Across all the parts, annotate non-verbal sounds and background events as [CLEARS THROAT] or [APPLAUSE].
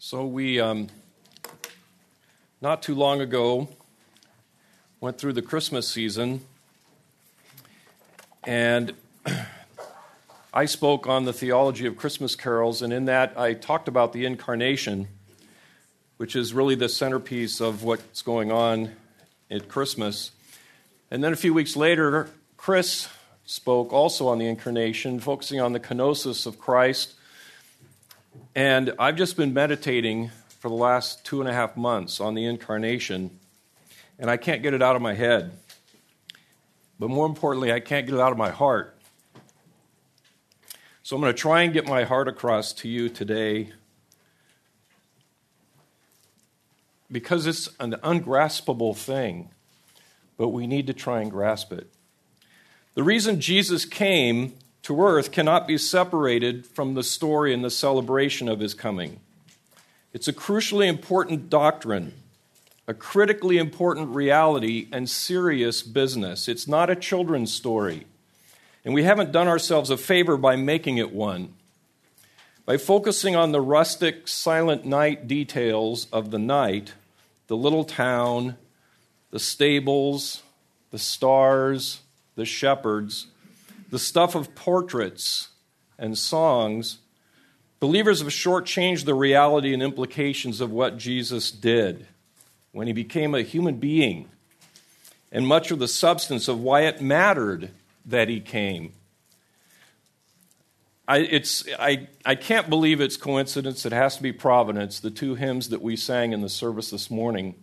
So we, um, not too long ago, went through the Christmas season, and [CLEARS THROAT] I spoke on the theology of Christmas carols, and in that I talked about the incarnation, which is really the centerpiece of what's going on at Christmas. And then a few weeks later, Chris spoke also on the incarnation, focusing on the kenosis of Christ and I've just been meditating for the last two and a half months on the incarnation, and I can't get it out of my head. But more importantly, I can't get it out of my heart. So I'm going to try and get my heart across to you today because it's an ungraspable thing, but we need to try and grasp it. The reason Jesus came to earth cannot be separated from the story and the celebration of his coming. It's a crucially important doctrine, a critically important reality, and serious business. It's not a children's story. And we haven't done ourselves a favor by making it one. By focusing on the rustic, silent night details of the night, the little town, the stables, the stars, the shepherds, the stuff of portraits and songs, believers have shortchanged the reality and implications of what Jesus did when he became a human being and much of the substance of why it mattered that he came. I, it's, I, I can't believe it's coincidence. It has to be providence, the two hymns that we sang in the service this morning,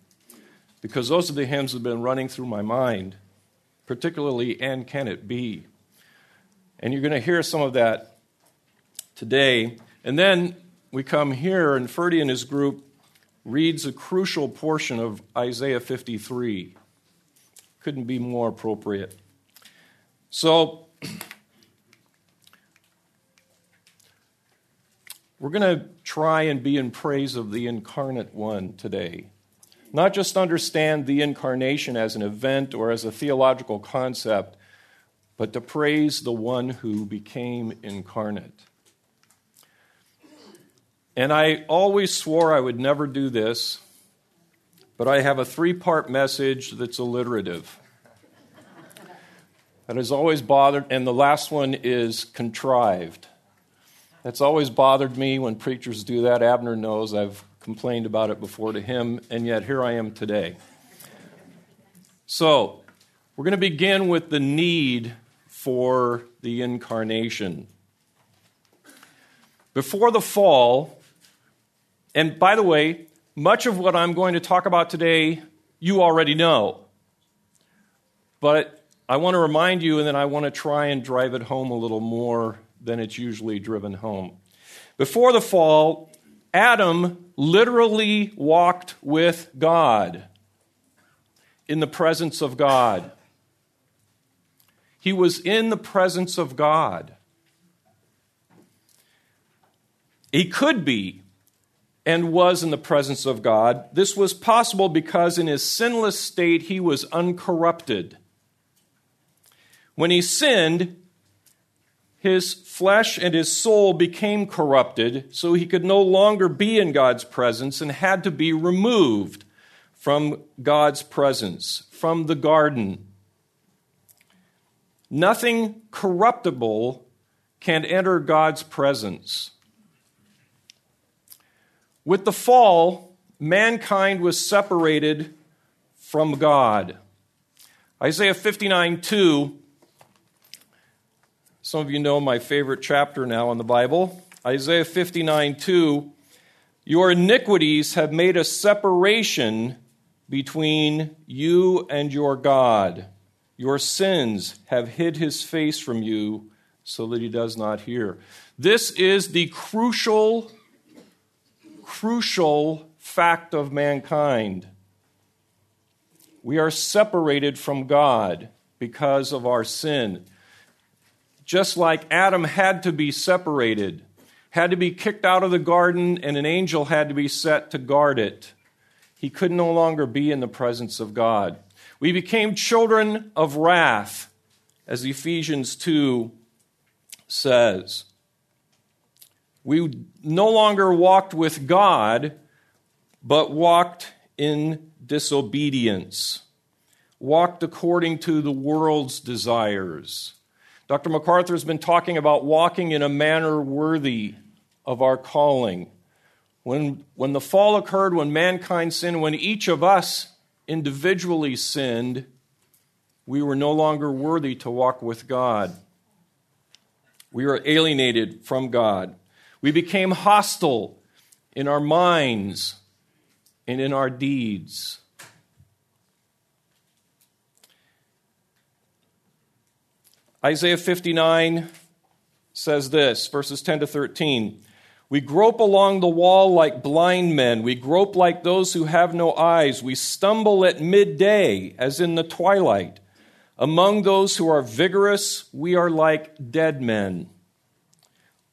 because those are the hymns that have been running through my mind, particularly And Can It Be? And you're going to hear some of that today. And then we come here, and Ferdy and his group reads a crucial portion of Isaiah 53. Couldn't be more appropriate. So, [CLEARS THROAT] we're going to try and be in praise of the incarnate one today. Not just understand the incarnation as an event or as a theological concept, but to praise the one who became incarnate. And I always swore I would never do this, but I have a three part message that's alliterative. That has always bothered, and the last one is contrived. That's always bothered me when preachers do that. Abner knows I've complained about it before to him, and yet here I am today. So, we're going to begin with the need for the incarnation. Before the fall, and by the way, much of what I'm going to talk about today, you already know. But I want to remind you, and then I want to try and drive it home a little more than it's usually driven home. Before the fall, Adam literally walked with God in the presence of God. He was in the presence of God. He could be and was in the presence of God. This was possible because in his sinless state he was uncorrupted. When he sinned, his flesh and his soul became corrupted, so he could no longer be in God's presence and had to be removed from God's presence, from the garden. Nothing corruptible can enter God's presence. With the fall, mankind was separated from God. Isaiah 59 2, some of you know my favorite chapter now in the Bible. Isaiah 59 2, your iniquities have made a separation between you and your God. Your sins have hid his face from you so that he does not hear. This is the crucial, crucial fact of mankind. We are separated from God because of our sin. Just like Adam had to be separated, had to be kicked out of the garden, and an angel had to be set to guard it. He could no longer be in the presence of God. We became children of wrath, as Ephesians 2 says. We no longer walked with God, but walked in disobedience, walked according to the world's desires. Dr. MacArthur has been talking about walking in a manner worthy of our calling. When, when the fall occurred, when mankind sinned, when each of us individually sinned, we were no longer worthy to walk with God. We were alienated from God. We became hostile in our minds and in our deeds. Isaiah 59 says this, verses 10 to 13. We grope along the wall like blind men. We grope like those who have no eyes. We stumble at midday as in the twilight. Among those who are vigorous, we are like dead men.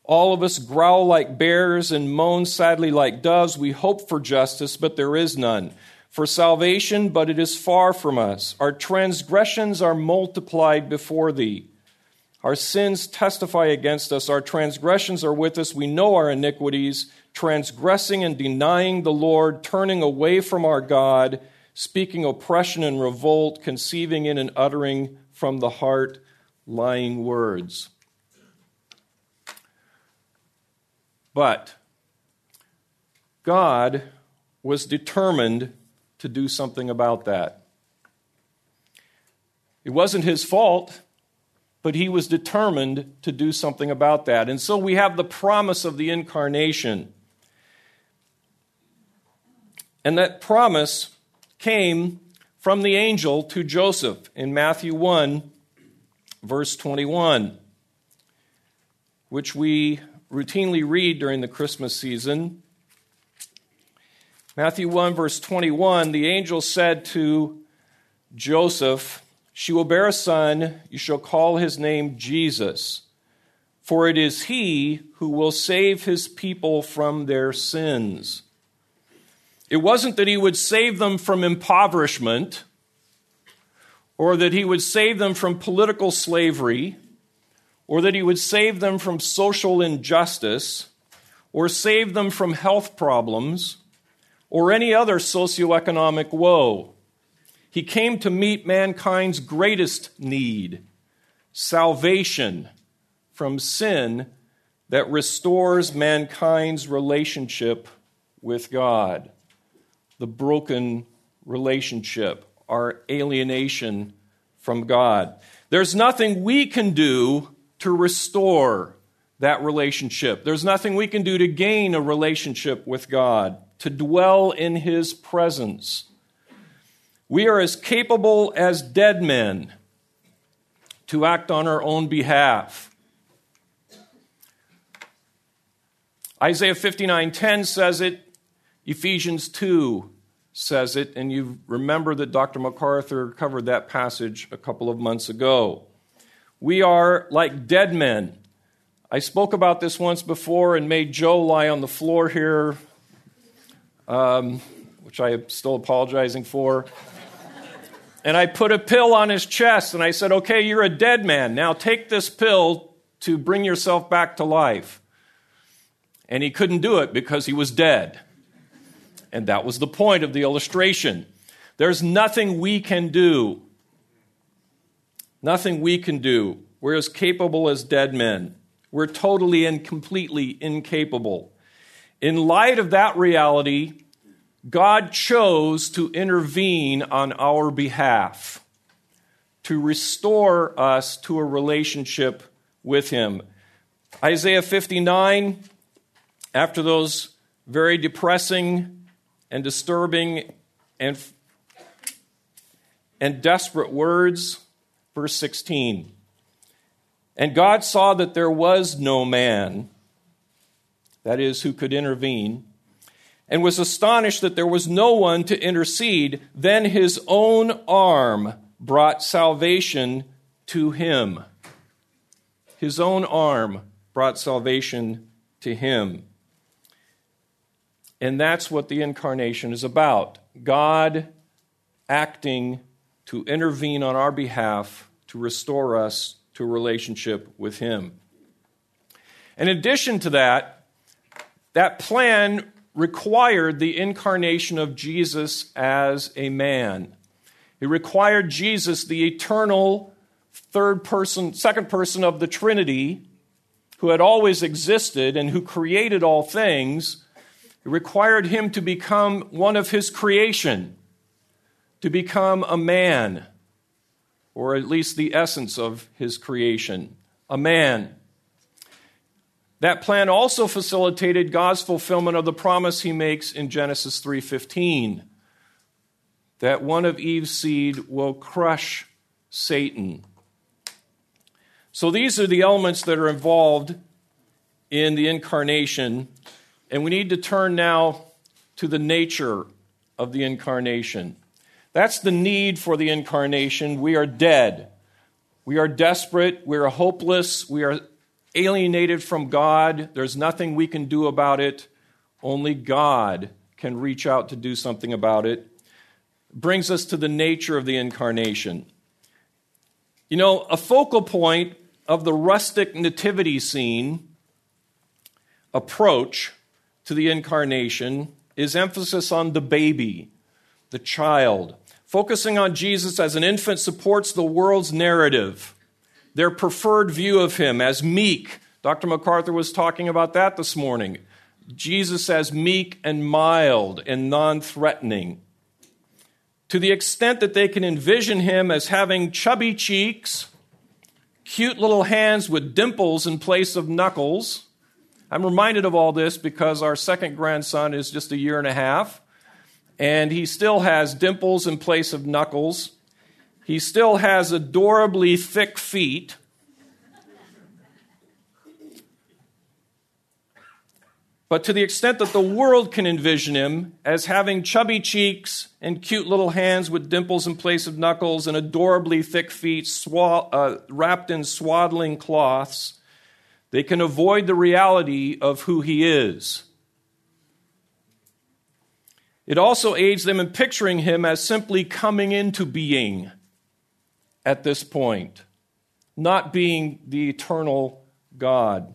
All of us growl like bears and moan sadly like doves. We hope for justice, but there is none. For salvation, but it is far from us. Our transgressions are multiplied before thee. Our sins testify against us. Our transgressions are with us. We know our iniquities, transgressing and denying the Lord, turning away from our God, speaking oppression and revolt, conceiving in and uttering from the heart lying words. But God was determined to do something about that. It wasn't his fault but he was determined to do something about that. And so we have the promise of the incarnation. And that promise came from the angel to Joseph in Matthew 1, verse 21, which we routinely read during the Christmas season. Matthew 1, verse 21, the angel said to Joseph, she will bear a son, you shall call his name Jesus, for it is he who will save his people from their sins. It wasn't that he would save them from impoverishment or that he would save them from political slavery or that he would save them from social injustice or save them from health problems or any other socioeconomic woe. He came to meet mankind's greatest need salvation from sin that restores mankind's relationship with God. The broken relationship, our alienation from God. There's nothing we can do to restore that relationship. There's nothing we can do to gain a relationship with God, to dwell in His presence. We are as capable as dead men to act on our own behalf. Isaiah 59:10 says it, Ephesians 2 says it, and you remember that Dr. MacArthur covered that passage a couple of months ago. We are like dead men. I spoke about this once before and made Joe lie on the floor here, um, which I am still apologizing for. And I put a pill on his chest and I said, Okay, you're a dead man. Now take this pill to bring yourself back to life. And he couldn't do it because he was dead. And that was the point of the illustration. There's nothing we can do. Nothing we can do. We're as capable as dead men. We're totally and completely incapable. In light of that reality, God chose to intervene on our behalf, to restore us to a relationship with Him. Isaiah 59, after those very depressing and disturbing and, and desperate words, verse 16. And God saw that there was no man, that is, who could intervene and was astonished that there was no one to intercede. Then his own arm brought salvation to him. His own arm brought salvation to him. And that's what the incarnation is about God acting to intervene on our behalf to restore us to a relationship with Him. In addition to that, that plan required the incarnation of Jesus as a man. It required Jesus, the eternal third person, second person of the Trinity, who had always existed and who created all things. It required him to become one of his creation, to become a man, or at least the essence of his creation, a man. That plan also facilitated God's fulfillment of the promise he makes in Genesis 3:15 that one of Eve's seed will crush Satan. So these are the elements that are involved in the incarnation, and we need to turn now to the nature of the incarnation. That's the need for the incarnation. We are dead. We are desperate. We are hopeless. We are alienated from God. There's nothing we can do about it. Only God can reach out to do something about it. Brings us to the nature of the incarnation. You know, a focal point of the rustic nativity scene approach to the incarnation is emphasis on the baby, the child. Focusing on Jesus as an infant supports the world's narrative their preferred view of him as meek. Dr. MacArthur was talking about that this morning. Jesus as meek and mild and non threatening. To the extent that they can envision him as having chubby cheeks, cute little hands with dimples in place of knuckles. I'm reminded of all this because our second grandson is just a year and a half, and he still has dimples in place of knuckles. He still has adorably thick feet. But to the extent that the world can envision him as having chubby cheeks and cute little hands with dimples in place of knuckles and adorably thick feet uh, wrapped in swaddling cloths, they can avoid the reality of who he is. It also aids them in picturing him as simply coming into being at this point, not being the eternal God,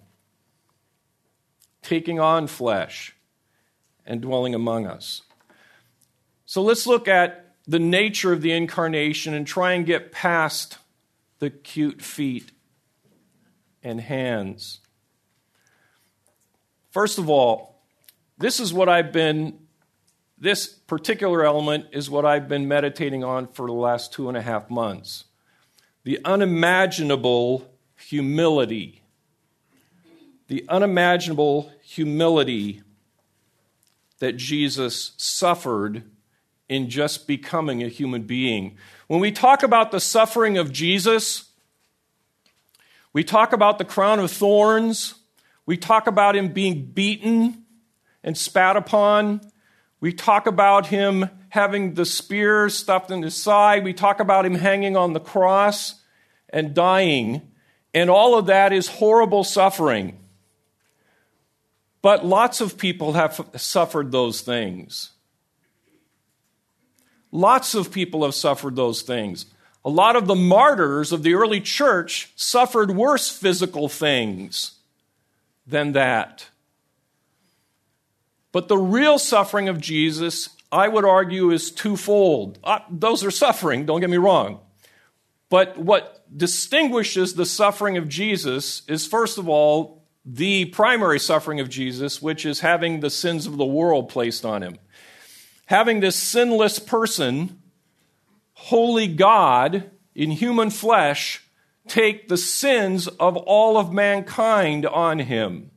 taking on flesh and dwelling among us. So let's look at the nature of the incarnation and try and get past the cute feet and hands. First of all, this is what I've been, this particular element is what I've been meditating on for the last two and a half months the unimaginable humility. The unimaginable humility that Jesus suffered in just becoming a human being. When we talk about the suffering of Jesus, we talk about the crown of thorns, we talk about him being beaten and spat upon, we talk about him having the spear stuffed in his side. We talk about him hanging on the cross and dying. And all of that is horrible suffering. But lots of people have suffered those things. Lots of people have suffered those things. A lot of the martyrs of the early church suffered worse physical things than that. But the real suffering of Jesus I would argue, is twofold. Uh, those are suffering, don't get me wrong. But what distinguishes the suffering of Jesus is, first of all, the primary suffering of Jesus, which is having the sins of the world placed on him. Having this sinless person, holy God in human flesh, take the sins of all of mankind on him.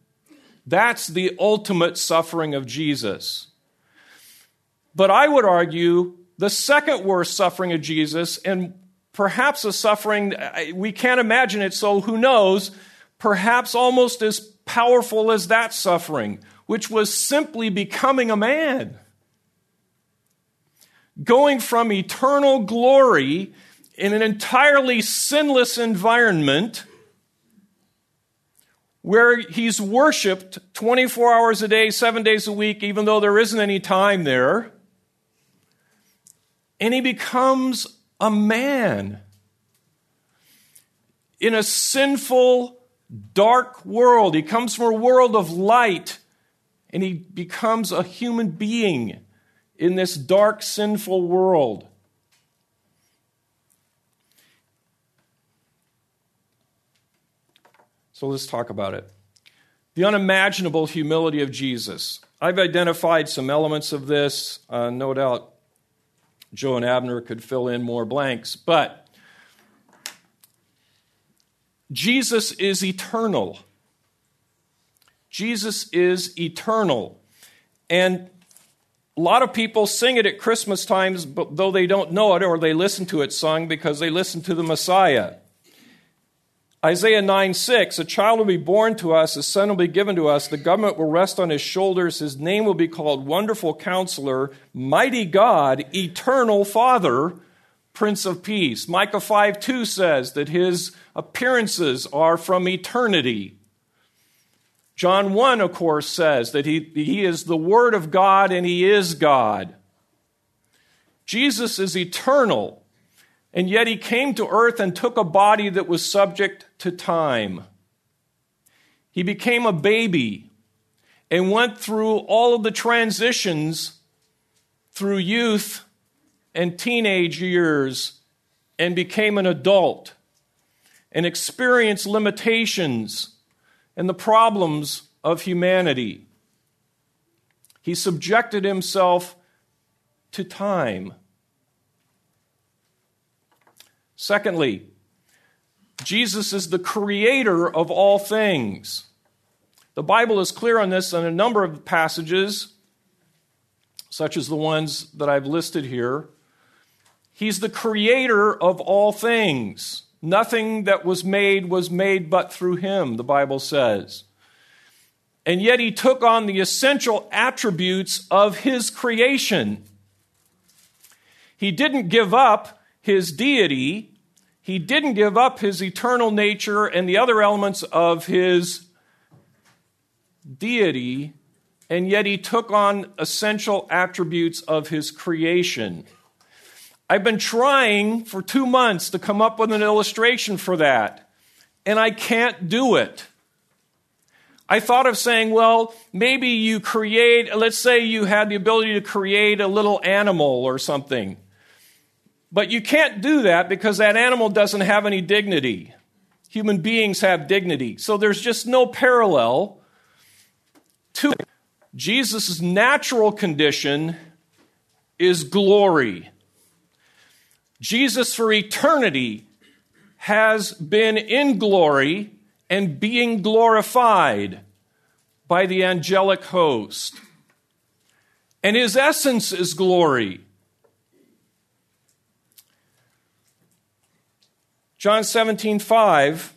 That's the ultimate suffering of Jesus. But I would argue the second worst suffering of Jesus, and perhaps a suffering, we can't imagine it, so who knows, perhaps almost as powerful as that suffering, which was simply becoming a man. Going from eternal glory in an entirely sinless environment where he's worshiped 24 hours a day, seven days a week, even though there isn't any time there and he becomes a man in a sinful, dark world. He comes from a world of light, and he becomes a human being in this dark, sinful world. So let's talk about it. The unimaginable humility of Jesus. I've identified some elements of this. Uh, no doubt Joe and Abner could fill in more blanks, but Jesus is eternal. Jesus is eternal. And a lot of people sing it at Christmas times, but though they don't know it or they listen to it sung because they listen to the Messiah. Isaiah 9 6, a child will be born to us, a son will be given to us, the government will rest on his shoulders, his name will be called Wonderful Counselor, Mighty God, Eternal Father, Prince of Peace. Micah 5 2 says that his appearances are from eternity. John 1, of course, says that he, he is the Word of God and he is God. Jesus is eternal, and yet he came to earth and took a body that was subject to time. He became a baby and went through all of the transitions through youth and teenage years and became an adult and experienced limitations and the problems of humanity. He subjected himself to time. Secondly, Jesus is the creator of all things. The Bible is clear on this in a number of passages, such as the ones that I've listed here. He's the creator of all things. Nothing that was made was made but through him, the Bible says. And yet he took on the essential attributes of his creation. He didn't give up his deity, he didn't give up his eternal nature and the other elements of his deity, and yet he took on essential attributes of his creation. I've been trying for two months to come up with an illustration for that, and I can't do it. I thought of saying, well, maybe you create, let's say you had the ability to create a little animal or something. But you can't do that because that animal doesn't have any dignity. Human beings have dignity. So there's just no parallel to Jesus' natural condition is glory. Jesus for eternity has been in glory and being glorified by the angelic host. And his essence is glory. John 17, 5,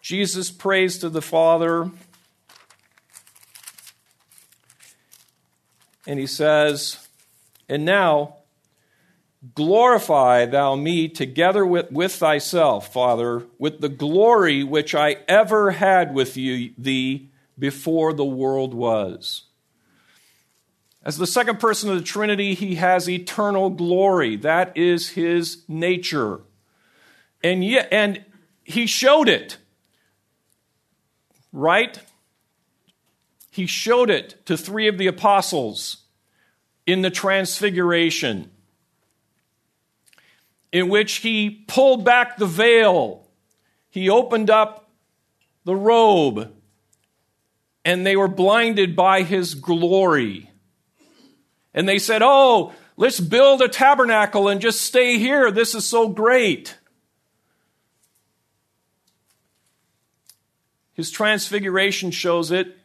Jesus prays to the Father, and he says, and now, glorify thou me together with, with thyself, Father, with the glory which I ever had with you, thee before the world was. As the second person of the Trinity, he has eternal glory. That is his nature. And yet, and he showed it. Right? He showed it to three of the apostles in the Transfiguration, in which he pulled back the veil, he opened up the robe, and they were blinded by his glory. And they said, Oh, let's build a tabernacle and just stay here. This is so great. His transfiguration shows it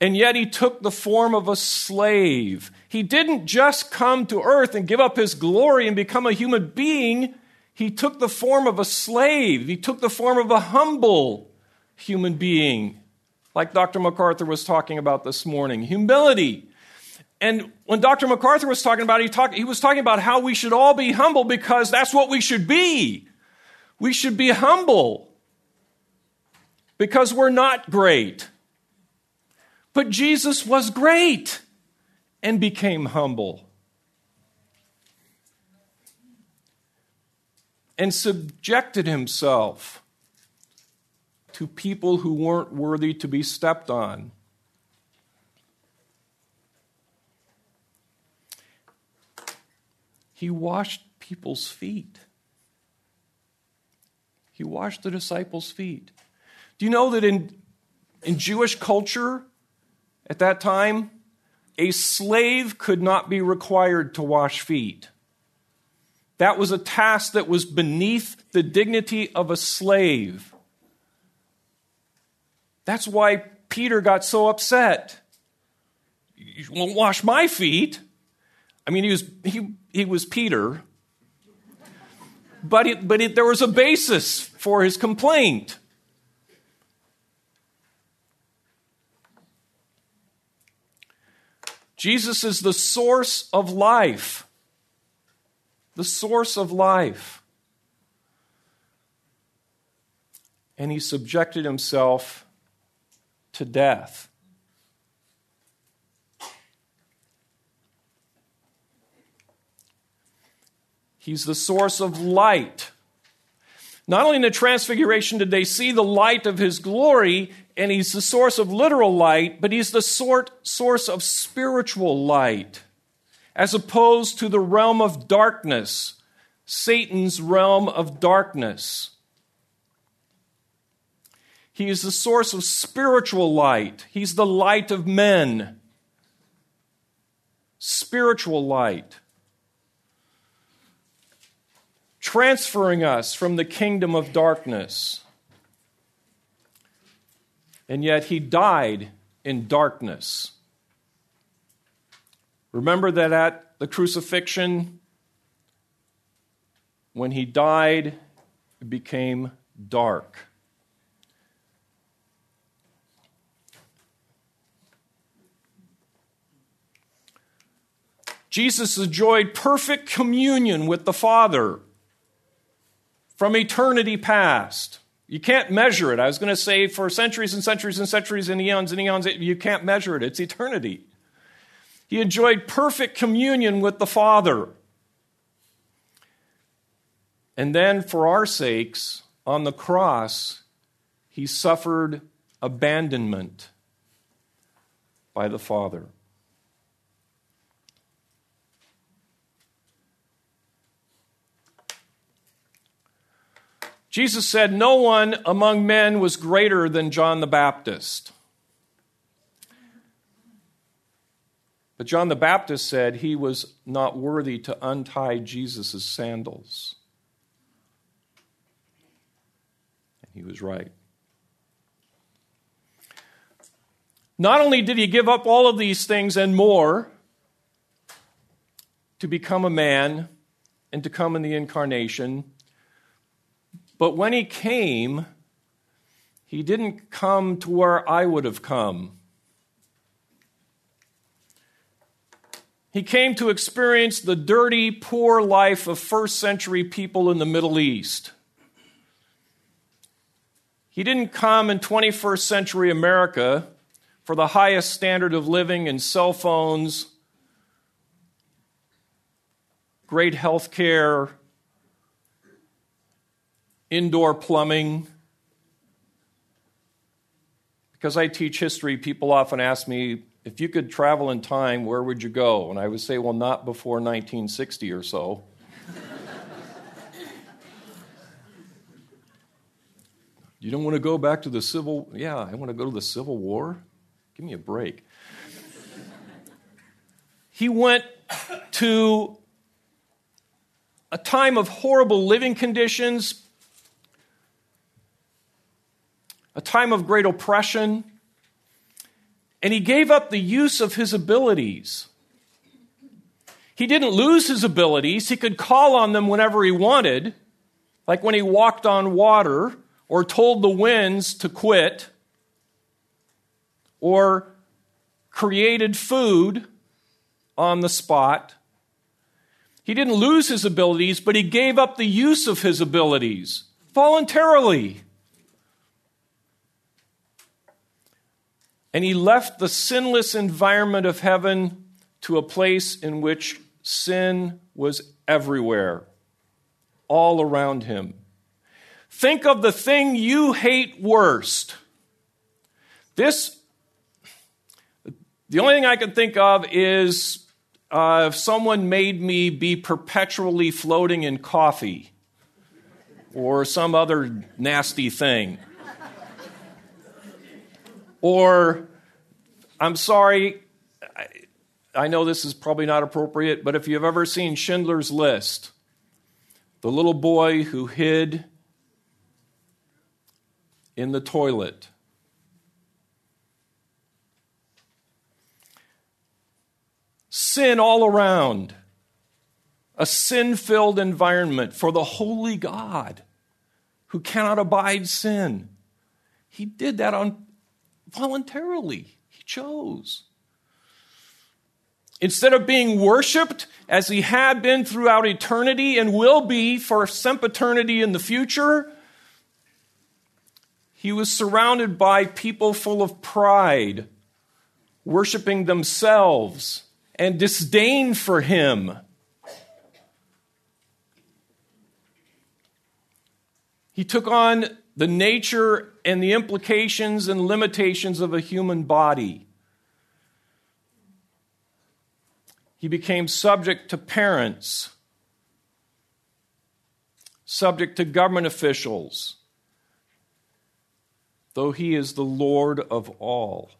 and yet he took the form of a slave. He didn't just come to earth and give up his glory and become a human being. He took the form of a slave. He took the form of a humble human being, like Dr. MacArthur was talking about this morning. Humility. And when Dr. MacArthur was talking about it, he, talk, he was talking about how we should all be humble because that's what we should be. We should be humble because we're not great. But Jesus was great and became humble and subjected himself to people who weren't worthy to be stepped on. He washed people's feet. He washed the disciples' feet. Do you know that in, in Jewish culture at that time, a slave could not be required to wash feet? That was a task that was beneath the dignity of a slave. That's why Peter got so upset. You won't wash my feet. I mean, he was, he, he was Peter, but, it, but it, there was a basis for his complaint. Jesus is the source of life. The source of life. And he subjected himself to death. He's the source of light. Not only in the transfiguration did they see the light of his glory, and he's the source of literal light, but he's the sort, source of spiritual light, as opposed to the realm of darkness, Satan's realm of darkness. He is the source of spiritual light. He's the light of men. Spiritual light. Transferring us from the kingdom of darkness. And yet he died in darkness. Remember that at the crucifixion, when he died, it became dark. Jesus enjoyed perfect communion with the Father from eternity past. You can't measure it. I was going to say for centuries and centuries and centuries and eons and eons, you can't measure it. It's eternity. He enjoyed perfect communion with the Father. And then, for our sakes, on the cross, he suffered abandonment by the Father. Jesus said, No one among men was greater than John the Baptist. But John the Baptist said he was not worthy to untie Jesus' sandals. And he was right. Not only did he give up all of these things and more to become a man and to come in the incarnation, but when he came, he didn't come to where I would have come. He came to experience the dirty, poor life of first century people in the Middle East. He didn't come in 21st century America for the highest standard of living and cell phones, great health care, indoor plumbing. Because I teach history, people often ask me, if you could travel in time, where would you go? And I would say, well, not before 1960 or so. you don't want to go back to the Civil Yeah, I want to go to the Civil War? Give me a break. he went to a time of horrible living conditions, a time of great oppression, and he gave up the use of his abilities. He didn't lose his abilities, he could call on them whenever he wanted, like when he walked on water or told the winds to quit or created food on the spot. He didn't lose his abilities, but he gave up the use of his abilities voluntarily. And he left the sinless environment of heaven to a place in which sin was everywhere, all around him. Think of the thing you hate worst. This, the only thing I can think of is uh, if someone made me be perpetually floating in coffee or some other nasty thing. Or, I'm sorry, I, I know this is probably not appropriate, but if you've ever seen Schindler's List, the little boy who hid in the toilet. Sin all around. A sin filled environment for the holy God who cannot abide sin. He did that on voluntarily. He chose. Instead of being worshiped as he had been throughout eternity and will be for sempiternity in the future, he was surrounded by people full of pride, worshiping themselves and disdain for him. He took on the nature and the implications and limitations of a human body. He became subject to parents, subject to government officials, though he is the Lord of all.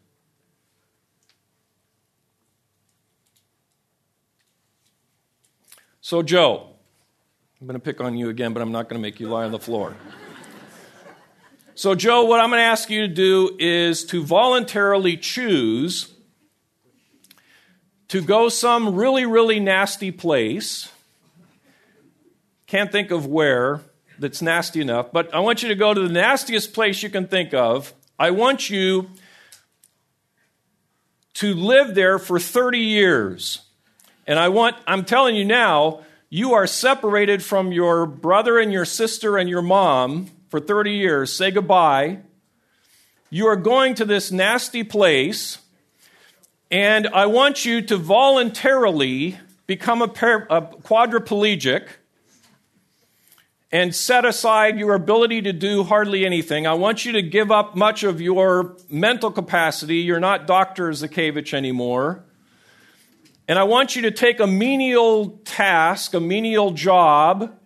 So, Joe, I'm going to pick on you again, but I'm not going to make you lie on the floor. So, Joe, what I'm going to ask you to do is to voluntarily choose to go some really, really nasty place. Can't think of where that's nasty enough, but I want you to go to the nastiest place you can think of. I want you to live there for 30 years. And I want, I'm telling you now, you are separated from your brother and your sister and your mom for 30 years. Say goodbye. You are going to this nasty place and I want you to voluntarily become a, par- a quadriplegic and set aside your ability to do hardly anything. I want you to give up much of your mental capacity. You're not Dr. Zakevich anymore. And I want you to take a menial task, a menial job.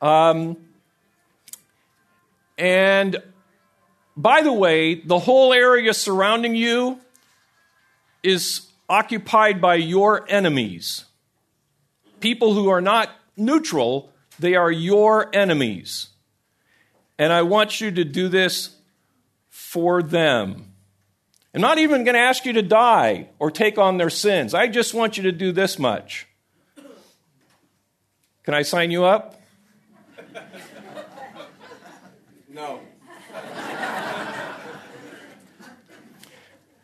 Um, and by the way, the whole area surrounding you is occupied by your enemies. People who are not neutral, they are your enemies. And I want you to do this for them. I'm not even going to ask you to die or take on their sins. I just want you to do this much. Can I sign you up?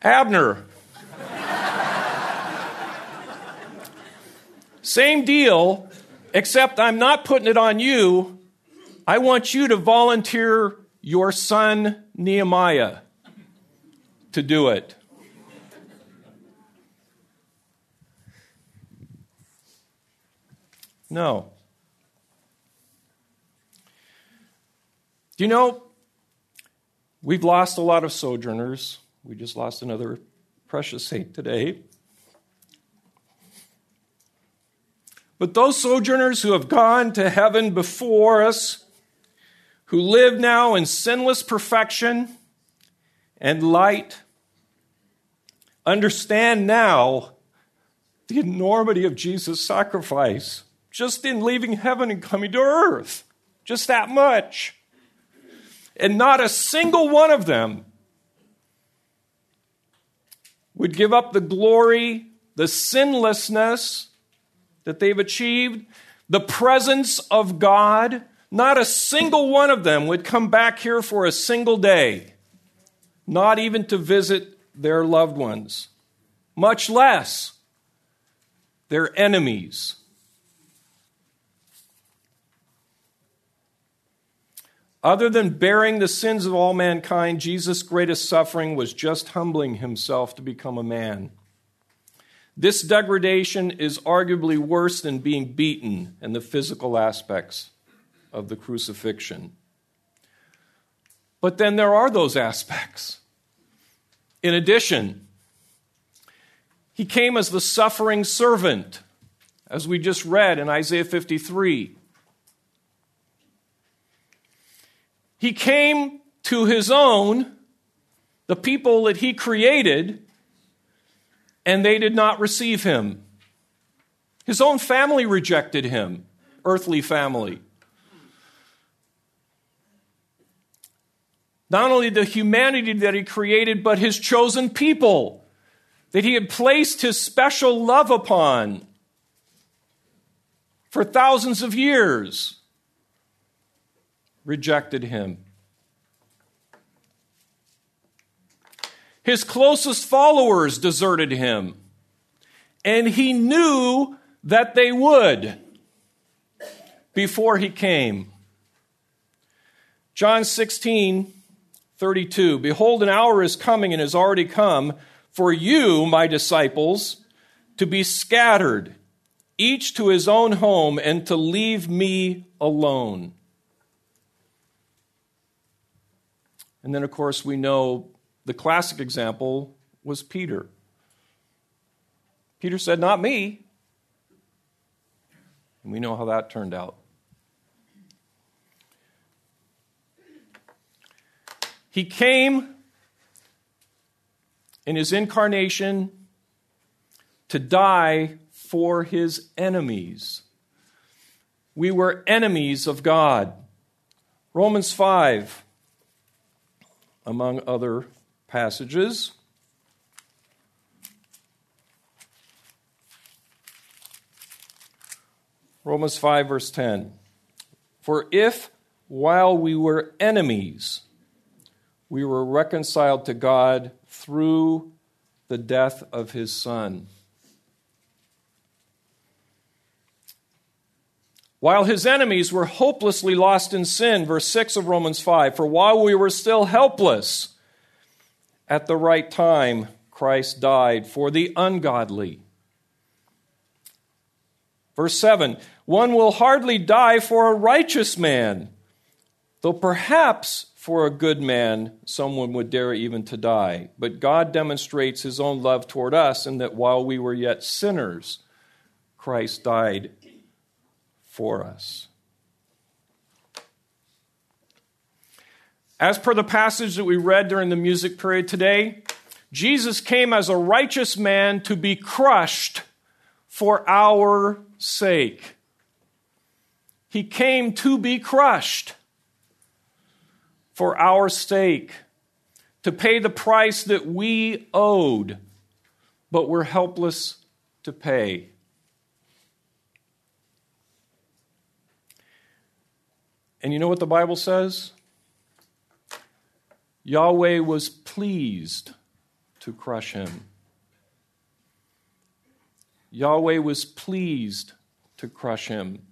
Abner, Same deal, except I'm not putting it on you. I want you to volunteer your son Nehemiah to do it. No. Do you know, we've lost a lot of sojourners. We just lost another precious saint today. But those sojourners who have gone to heaven before us, who live now in sinless perfection and light, understand now the enormity of Jesus' sacrifice just in leaving heaven and coming to earth. Just that much. And not a single one of them would give up the glory, the sinlessness, that they've achieved, the presence of God, not a single one of them would come back here for a single day, not even to visit their loved ones, much less their enemies. Other than bearing the sins of all mankind, Jesus' greatest suffering was just humbling himself to become a man. This degradation is arguably worse than being beaten and the physical aspects of the crucifixion. But then there are those aspects. In addition, he came as the suffering servant, as we just read in Isaiah 53. He came to his own, the people that he created, and they did not receive him. His own family rejected him, earthly family. Not only the humanity that he created, but his chosen people that he had placed his special love upon for thousands of years rejected him. His closest followers deserted him, and he knew that they would before he came. John 16, 32. Behold, an hour is coming and has already come for you, my disciples, to be scattered, each to his own home, and to leave me alone. And then, of course, we know the classic example was Peter. Peter said, Not me. And we know how that turned out. He came in his incarnation to die for his enemies. We were enemies of God. Romans 5, among other passages. Romans 5, verse 10. For if while we were enemies, we were reconciled to God through the death of his Son. While his enemies were hopelessly lost in sin, verse 6 of Romans 5, for while we were still helpless, at the right time, Christ died for the ungodly. Verse 7 One will hardly die for a righteous man, though perhaps for a good man, someone would dare even to die. But God demonstrates his own love toward us in that while we were yet sinners, Christ died for us. As per the passage that we read during the music period today, Jesus came as a righteous man to be crushed for our sake. He came to be crushed for our sake, to pay the price that we owed, but were helpless to pay. And you know what the Bible says? Yahweh was pleased to crush him. Yahweh was pleased to crush him.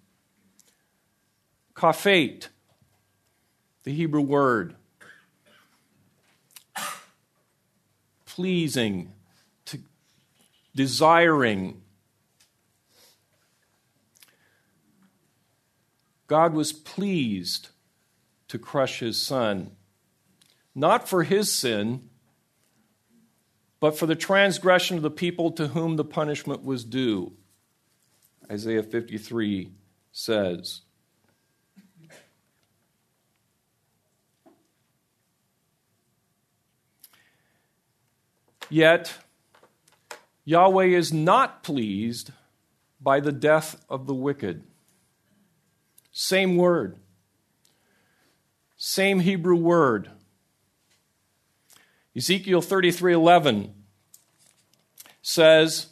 Kafate, the Hebrew word. Pleasing, to desiring. God was pleased to crush his son, not for his sin, but for the transgression of the people to whom the punishment was due. Isaiah 53 says. Yet, Yahweh is not pleased by the death of the wicked. Same word, same Hebrew word. Ezekiel 33:11 says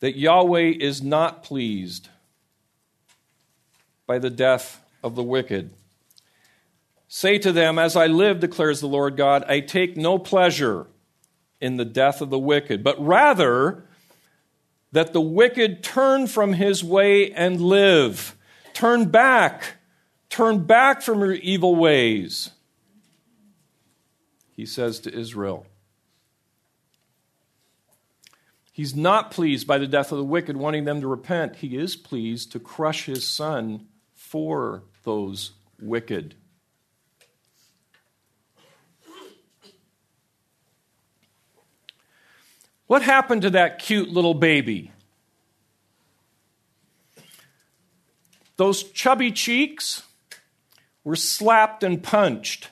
that Yahweh is not pleased by the death of the wicked. Say to them, As I live, declares the Lord God, I take no pleasure in the death of the wicked, but rather that the wicked turn from his way and live. Turn back. Turn back from your evil ways, he says to Israel. He's not pleased by the death of the wicked, wanting them to repent. He is pleased to crush his son for those wicked. What happened to that cute little baby? Those chubby cheeks were slapped and punched.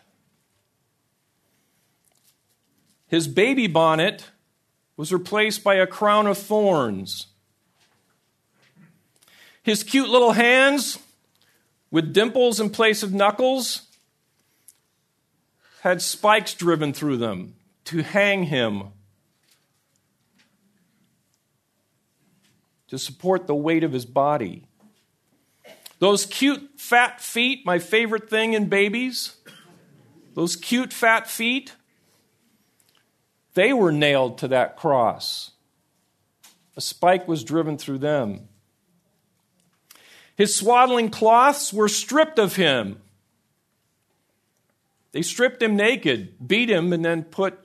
His baby bonnet was replaced by a crown of thorns. His cute little hands, with dimples in place of knuckles, had spikes driven through them to hang him, to support the weight of his body. Those cute fat feet, my favorite thing in babies, those cute fat feet, they were nailed to that cross. A spike was driven through them. His swaddling cloths were stripped of him. They stripped him naked, beat him, and then put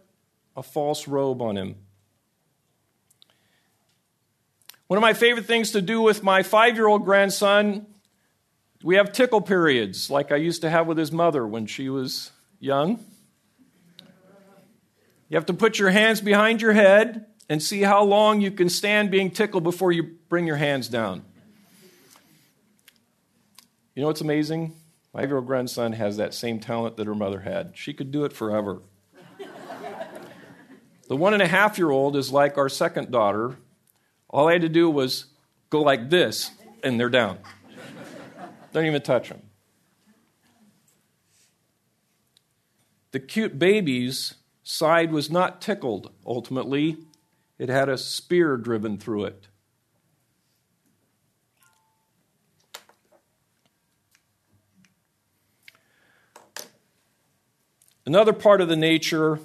a false robe on him. One of my favorite things to do with my five year old grandson, we have tickle periods like I used to have with his mother when she was young. You have to put your hands behind your head and see how long you can stand being tickled before you bring your hands down. You know what's amazing? My five year old grandson has that same talent that her mother had. She could do it forever. the one and a half year old is like our second daughter. All I had to do was go like this, and they're down. Don't even touch them. The cute baby's side was not tickled ultimately, it had a spear driven through it. Another part of the nature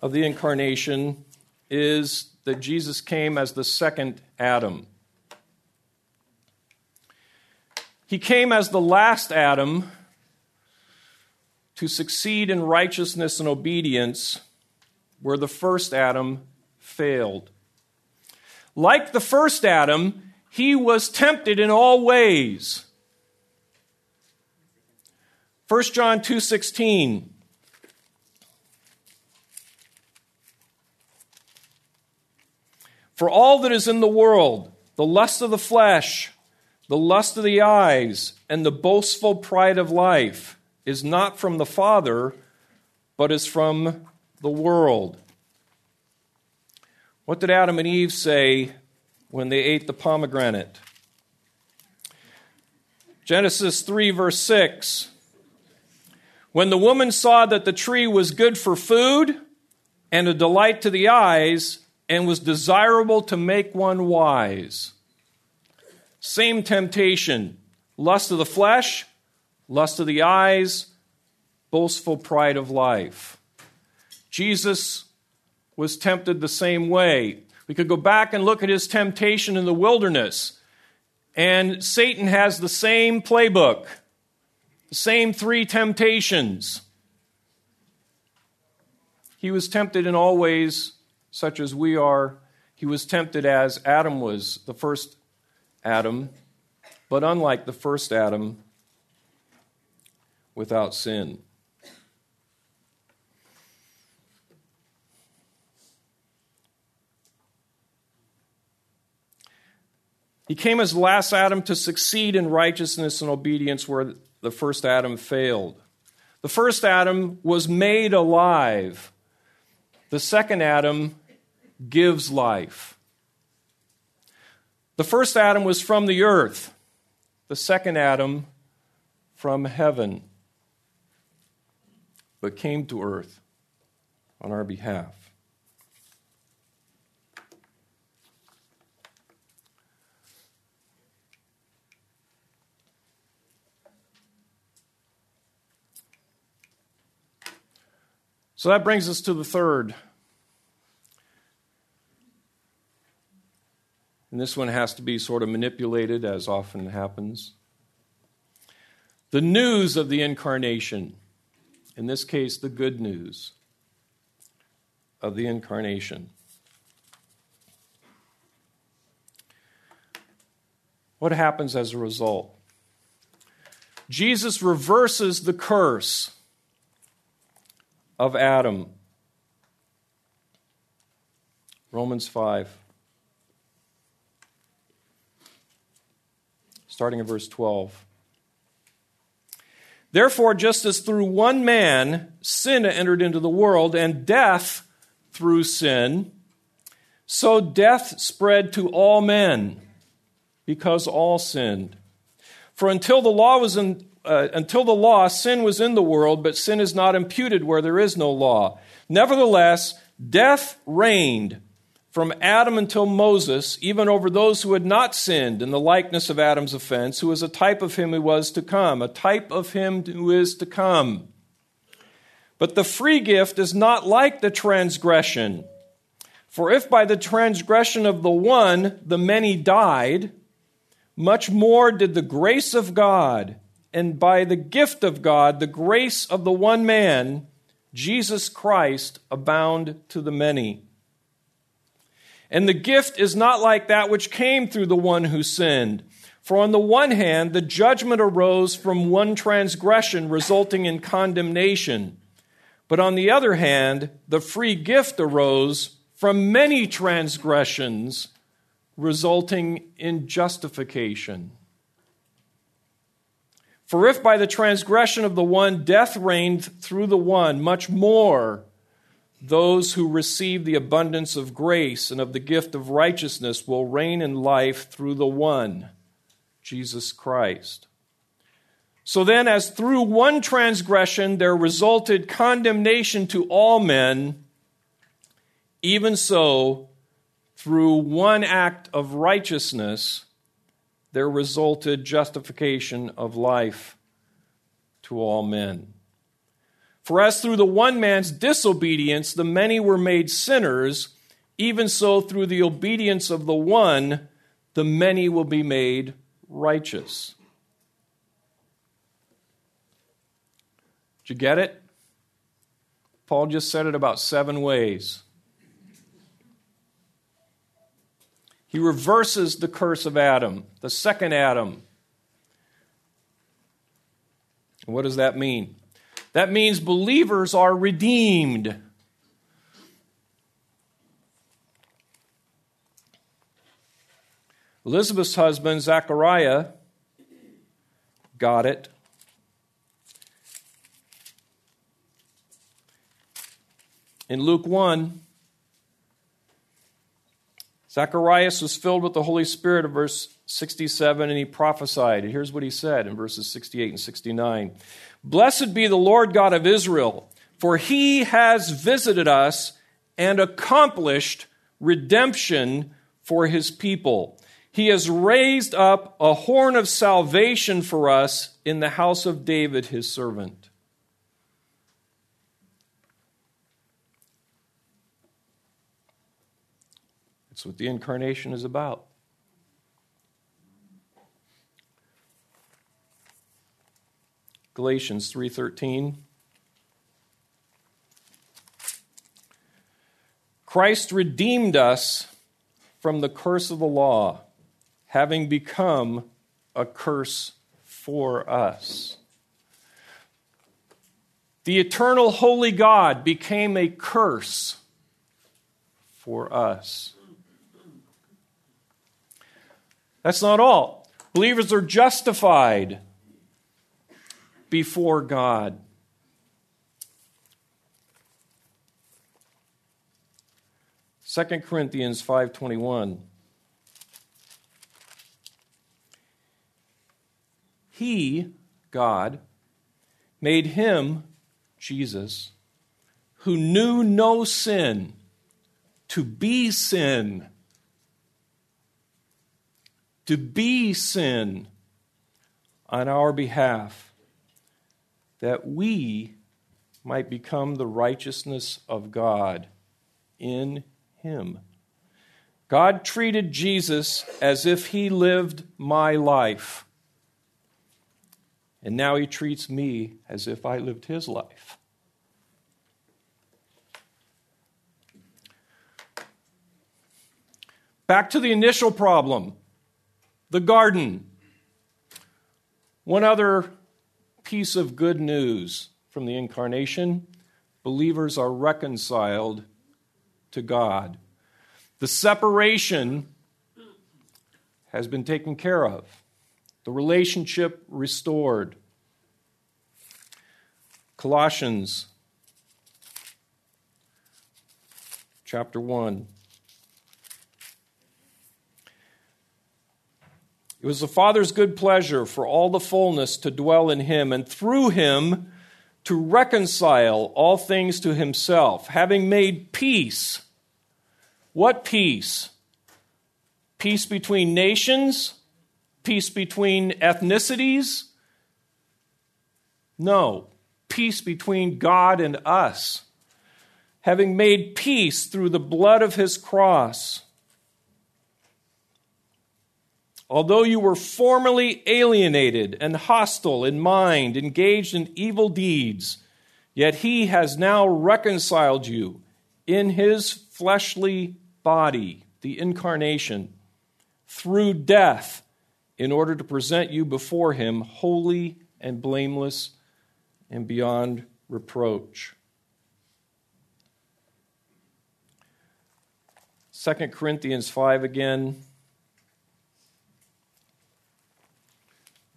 of the incarnation is that Jesus came as the second Adam. He came as the last Adam to succeed in righteousness and obedience where the first Adam failed. Like the first Adam, he was tempted in all ways. 1 John 2:16 For all that is in the world, the lust of the flesh, the lust of the eyes, and the boastful pride of life is not from the Father, but is from the world. What did Adam and Eve say when they ate the pomegranate? Genesis 3, verse 6. When the woman saw that the tree was good for food and a delight to the eyes and was desirable to make one wise. Same temptation lust of the flesh, lust of the eyes, boastful pride of life. Jesus was tempted the same way. We could go back and look at his temptation in the wilderness, and Satan has the same playbook, the same three temptations. He was tempted in all ways, such as we are. He was tempted as Adam was, the first Adam, but unlike the first Adam, without sin. He came as last Adam to succeed in righteousness and obedience where the first Adam failed. The first Adam was made alive. The second Adam gives life. The first Adam was from the earth. The second Adam from heaven but came to earth on our behalf. So that brings us to the third. And this one has to be sort of manipulated, as often happens. The news of the incarnation in this case, the good news of the incarnation. What happens as a result? Jesus reverses the curse of Adam. Romans 5. Starting in verse 12. Therefore, just as through one man sin entered into the world, and death through sin, so death spread to all men because all sinned. For until the law was in, uh, until the law, sin was in the world, but sin is not imputed where there is no law. Nevertheless, death reigned from Adam until Moses, even over those who had not sinned in the likeness of Adam's offense, who was a type of him who was to come, a type of him who is to come. But the free gift is not like the transgression. For if by the transgression of the one the many died, much more did the grace of God, and by the gift of God, the grace of the one man, Jesus Christ, abound to the many. And the gift is not like that which came through the one who sinned. For on the one hand, the judgment arose from one transgression, resulting in condemnation. But on the other hand, the free gift arose from many transgressions, resulting in justification. For if by the transgression of the one death reigned through the one, much more those who receive the abundance of grace and of the gift of righteousness will reign in life through the one, Jesus Christ. So then, as through one transgression there resulted condemnation to all men, even so, through one act of righteousness, there resulted justification of life to all men. For as through the one man's disobedience the many were made sinners, even so through the obedience of the one the many will be made righteous. Did you get it? Paul just said it about seven ways. He reverses the curse of Adam, the second Adam. What does that mean? That means believers are redeemed. Elizabeth's husband, Zechariah, got it. In Luke 1, Zacharias was filled with the Holy Spirit of verse 67 and he prophesied. And here's what he said in verses 68 and 69 Blessed be the Lord God of Israel, for he has visited us and accomplished redemption for his people. He has raised up a horn of salvation for us in the house of David, his servant. That's what the incarnation is about. Galatians 3:13 Christ redeemed us from the curse of the law, having become a curse for us. The eternal holy God became a curse for us. That's not all. Believers are justified before God. Second Corinthians 5:21 He, God, made him, Jesus, who knew no sin, to be sin. To be sin on our behalf that we might become the righteousness of God in him. God treated Jesus as if he lived my life. And now he treats me as if I lived his life. Back to the initial problem the garden. One other piece of good news from the incarnation believers are reconciled to God. The separation has been taken care of, the relationship restored. Colossians chapter 1. It was the Father's good pleasure for all the fullness to dwell in him, and through him to reconcile all things to himself, having made peace. What peace? Peace between nations? Peace between ethnicities? No, peace between God and us. Having made peace through the blood of his cross Although you were formerly alienated and hostile in mind, engaged in evil deeds, yet he has now reconciled you in his fleshly body, the incarnation, through death, in order to present you before him holy and blameless and beyond reproach. 2 Corinthians 5 again.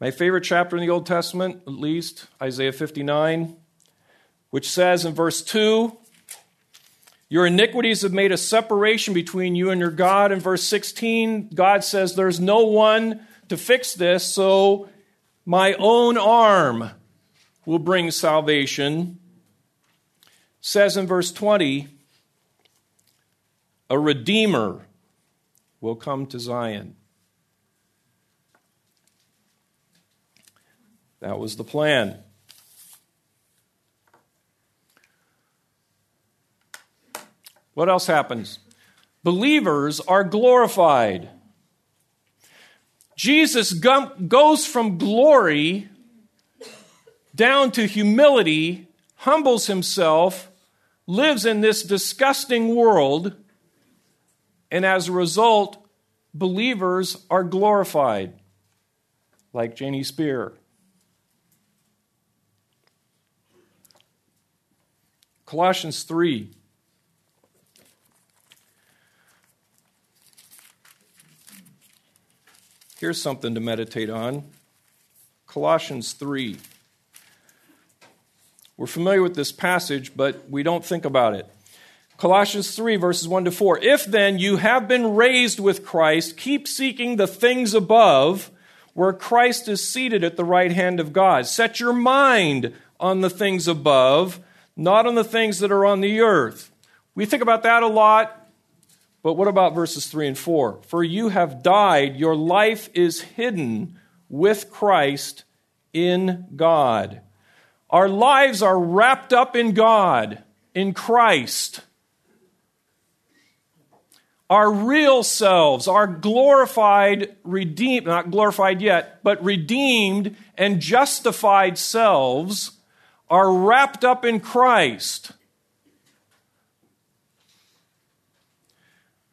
My favorite chapter in the Old Testament, at least, Isaiah 59, which says in verse 2 Your iniquities have made a separation between you and your God. In verse 16, God says, There's no one to fix this, so my own arm will bring salvation. Says in verse 20, A redeemer will come to Zion. That was the plan. What else happens? Believers are glorified. Jesus goes from glory down to humility, humbles himself, lives in this disgusting world, and as a result, believers are glorified, like Janie Spear. Colossians 3. Here's something to meditate on. Colossians 3. We're familiar with this passage, but we don't think about it. Colossians 3, verses 1 to 4. If then you have been raised with Christ, keep seeking the things above, where Christ is seated at the right hand of God. Set your mind on the things above not on the things that are on the earth. We think about that a lot, but what about verses 3 and 4? For you have died, your life is hidden with Christ in God. Our lives are wrapped up in God, in Christ. Our real selves, our glorified, redeemed, not glorified yet, but redeemed and justified selves are wrapped up in Christ.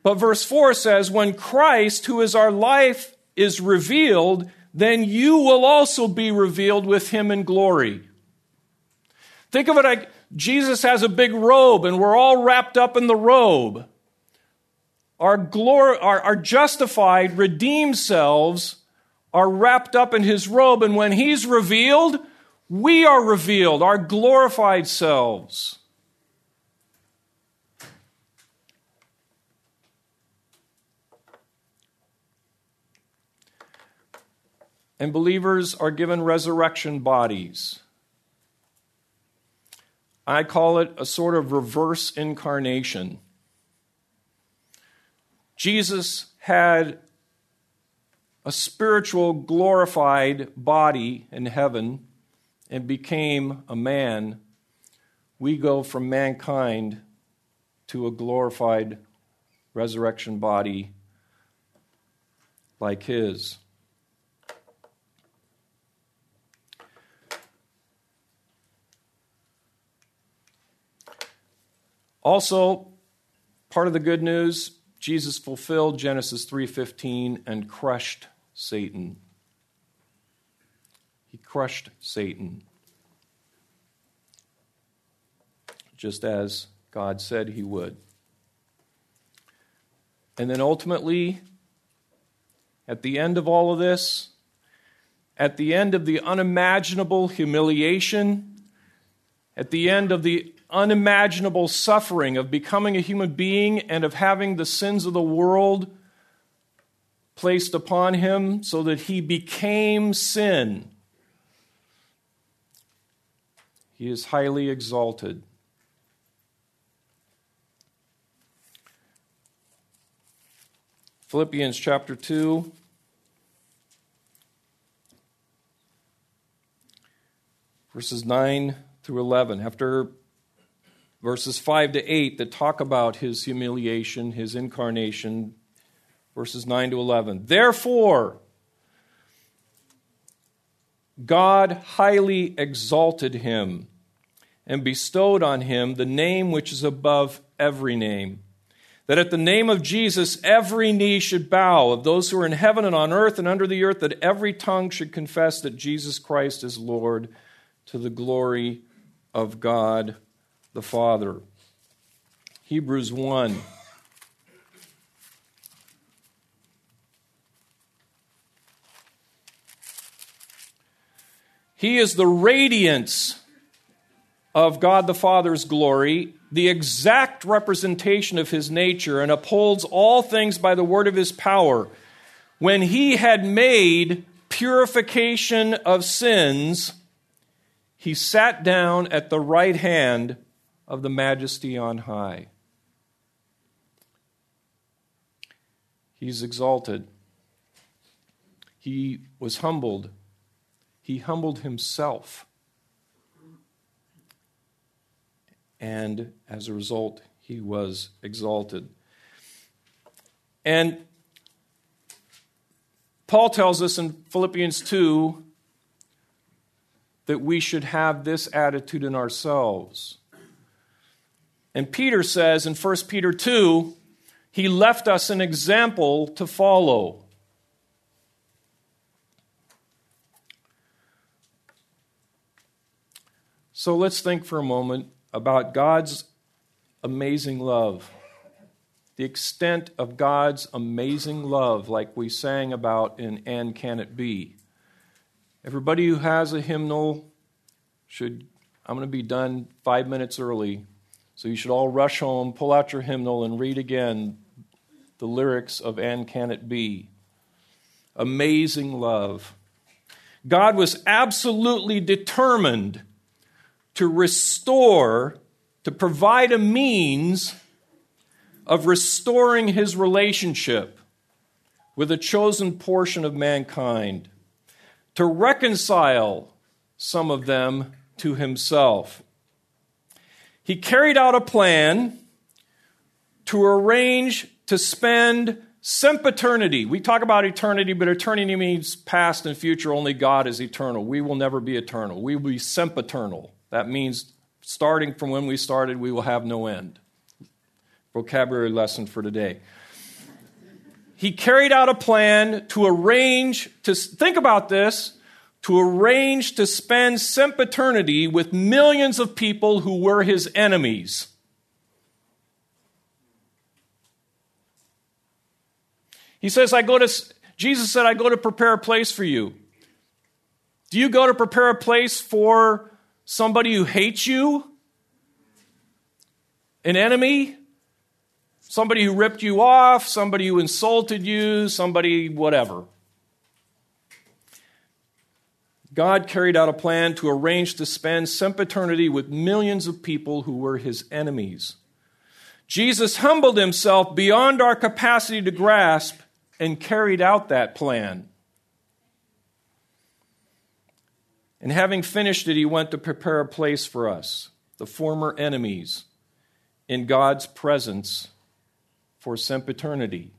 But verse 4 says, When Christ, who is our life, is revealed, then you will also be revealed with him in glory. Think of it like Jesus has a big robe and we're all wrapped up in the robe. Our, glor- our, our justified, redeemed selves are wrapped up in his robe, and when he's revealed, we are revealed, our glorified selves. And believers are given resurrection bodies. I call it a sort of reverse incarnation. Jesus had a spiritual glorified body in heaven and became a man, we go from mankind to a glorified resurrection body like his. Also, part of the good news, Jesus fulfilled Genesis 3:15 and crushed Satan. He crushed Satan. Just as God said he would. And then ultimately, at the end of all of this, at the end of the unimaginable humiliation, at the end of the unimaginable suffering of becoming a human being and of having the sins of the world placed upon him so that he became sin. He is highly exalted. Philippians chapter 2. Verses 9 through 11. After verses 5 to 8 that talk about his humiliation, his incarnation, verses 9 to 11. Therefore, God highly exalted him and bestowed on him the name which is above every name. That at the name of Jesus every knee should bow, of those who are in heaven and on earth and under the earth, that every tongue should confess that Jesus Christ is Lord to the glory of God the Father. Hebrews 1. He is the radiance of God the Father's glory, the exact representation of his nature, and upholds all things by the word of his power. When he had made purification of sins, he sat down at the right hand of the majesty on high. He's exalted. He was humbled. He humbled himself. And as a result, he was exalted. And Paul tells us in Philippians 2 that we should have this attitude in ourselves. And Peter says in 1 Peter 2, he left us an example to follow. So let's think for a moment about God's amazing love. The extent of God's amazing love, like we sang about in And Can It Be. Everybody who has a hymnal should, I'm going to be done five minutes early. So you should all rush home, pull out your hymnal, and read again the lyrics of And Can It Be? Amazing love. God was absolutely determined to restore, to provide a means of restoring his relationship with a chosen portion of mankind, to reconcile some of them to himself. He carried out a plan to arrange to spend sempiternity. We talk about eternity, but eternity means past and future. Only God is eternal. We will never be eternal. We will be sempiternal. That means starting from when we started, we will have no end. Vocabulary lesson for today. He carried out a plan to arrange, to think about this, to arrange to spend sempiternity with millions of people who were his enemies. He says, I go to, Jesus said, I go to prepare a place for you. Do you go to prepare a place for somebody who hates you? An enemy? Somebody who ripped you off? Somebody who insulted you? Somebody, whatever. God carried out a plan to arrange to spend sempiternity with millions of people who were his enemies. Jesus humbled himself beyond our capacity to grasp and carried out that plan. And having finished it, he went to prepare a place for us, the former enemies. in God's presence for sempiternity.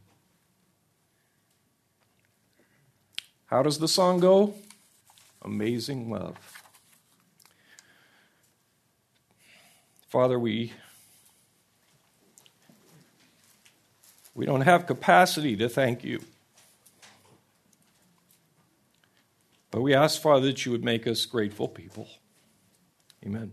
How does the song go? Amazing love. Father, we we don't have capacity to thank you. But we ask, Father, that you would make us grateful people. Amen.